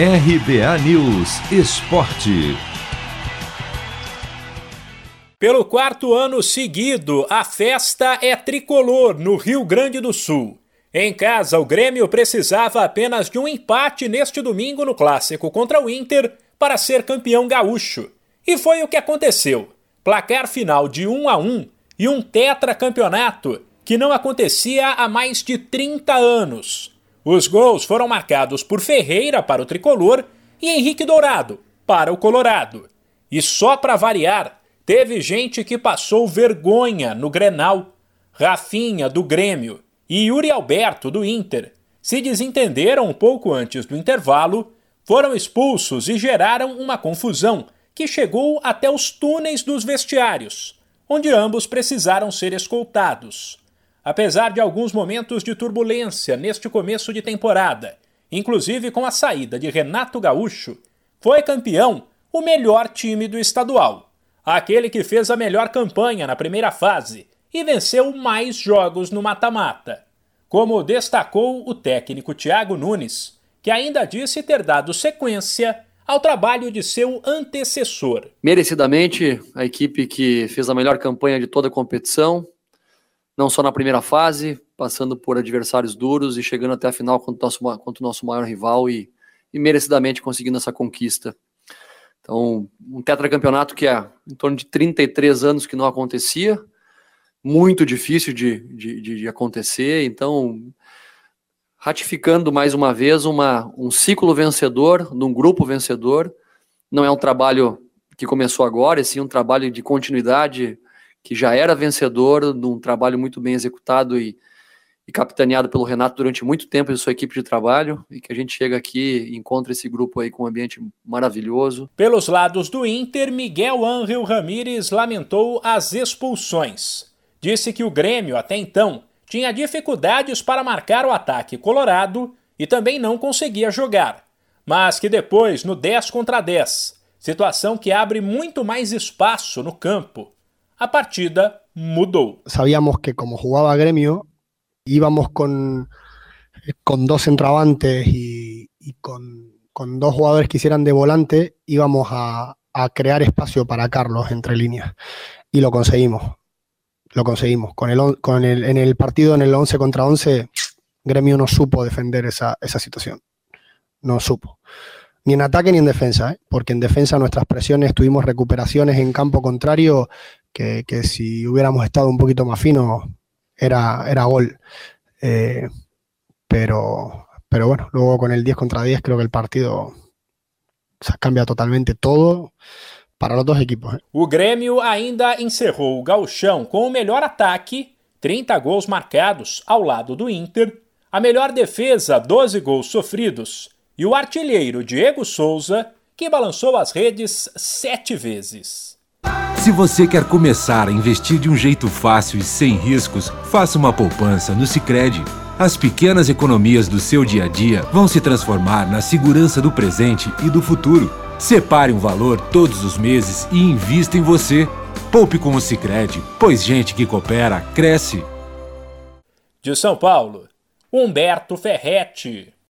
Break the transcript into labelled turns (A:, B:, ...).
A: RBA News Esporte.
B: Pelo quarto ano seguido, a festa é tricolor no Rio Grande do Sul. Em casa, o Grêmio precisava apenas de um empate neste domingo no clássico contra o Inter para ser campeão gaúcho. E foi o que aconteceu. Placar final de 1 a 1 e um tetracampeonato que não acontecia há mais de 30 anos. Os gols foram marcados por Ferreira para o tricolor e Henrique Dourado para o Colorado. E só para variar, teve gente que passou vergonha no Grenal. Rafinha do Grêmio e Yuri Alberto do Inter se desentenderam um pouco antes do intervalo, foram expulsos e geraram uma confusão que chegou até os túneis dos vestiários, onde ambos precisaram ser escoltados. Apesar de alguns momentos de turbulência neste começo de temporada, inclusive com a saída de Renato Gaúcho, foi campeão o melhor time do estadual, aquele que fez a melhor campanha na primeira fase e venceu mais jogos no mata-mata. Como destacou o técnico Thiago Nunes, que ainda disse ter dado sequência ao trabalho de seu antecessor.
C: Merecidamente, a equipe que fez a melhor campanha de toda a competição, não só na primeira fase, passando por adversários duros e chegando até a final contra o nosso, contra o nosso maior rival e, e merecidamente conseguindo essa conquista. Então, um tetracampeonato que é em torno de 33 anos que não acontecia, muito difícil de, de, de acontecer. Então, ratificando mais uma vez uma, um ciclo vencedor, num grupo vencedor. Não é um trabalho que começou agora, é sim um trabalho de continuidade que já era vencedor, num trabalho muito bem executado e, e capitaneado pelo Renato durante muito tempo e sua equipe de trabalho, e que a gente chega aqui e encontra esse grupo aí com um ambiente maravilhoso.
B: Pelos lados do Inter, Miguel Ángel Ramírez lamentou as expulsões. Disse que o Grêmio, até então, tinha dificuldades para marcar o ataque colorado e também não conseguia jogar, mas que depois, no 10 contra 10, situação que abre muito mais espaço no campo, a partida mudou.
D: Sabíamos que como jugaba Grêmio, íbamos con, con dos centroavantes y, y con, con, dos jugadores que hicieran de volante, íbamos a, a crear espacio para Carlos entre líneas. Y lo conseguimos. lo conseguimos. Con el, con el, en el partido, en el 11 contra 11, Gremio no supo defender esa, esa situación. No supo. Ni en ataque ni en defensa, ¿eh? porque en defensa nuestras presiones tuvimos recuperaciones en campo contrario que, que si hubiéramos estado un poquito más finos era, era gol. Eh, pero, pero bueno, luego con el 10 contra 10 creo que el partido se cambia totalmente todo. para os dois equipos.
B: O Grêmio ainda encerrou o gauchão com o melhor ataque, 30 gols marcados ao lado do Inter, a melhor defesa, 12 gols sofridos, e o artilheiro Diego Souza, que balançou as redes sete vezes.
A: Se você quer começar a investir de um jeito fácil e sem riscos, faça uma poupança no Sicredi. As pequenas economias do seu dia a dia vão se transformar na segurança do presente e do futuro. Separe um valor todos os meses e invista em você. Poupe com o Sicredi, pois gente que coopera cresce.
B: De São Paulo, Humberto Ferretti.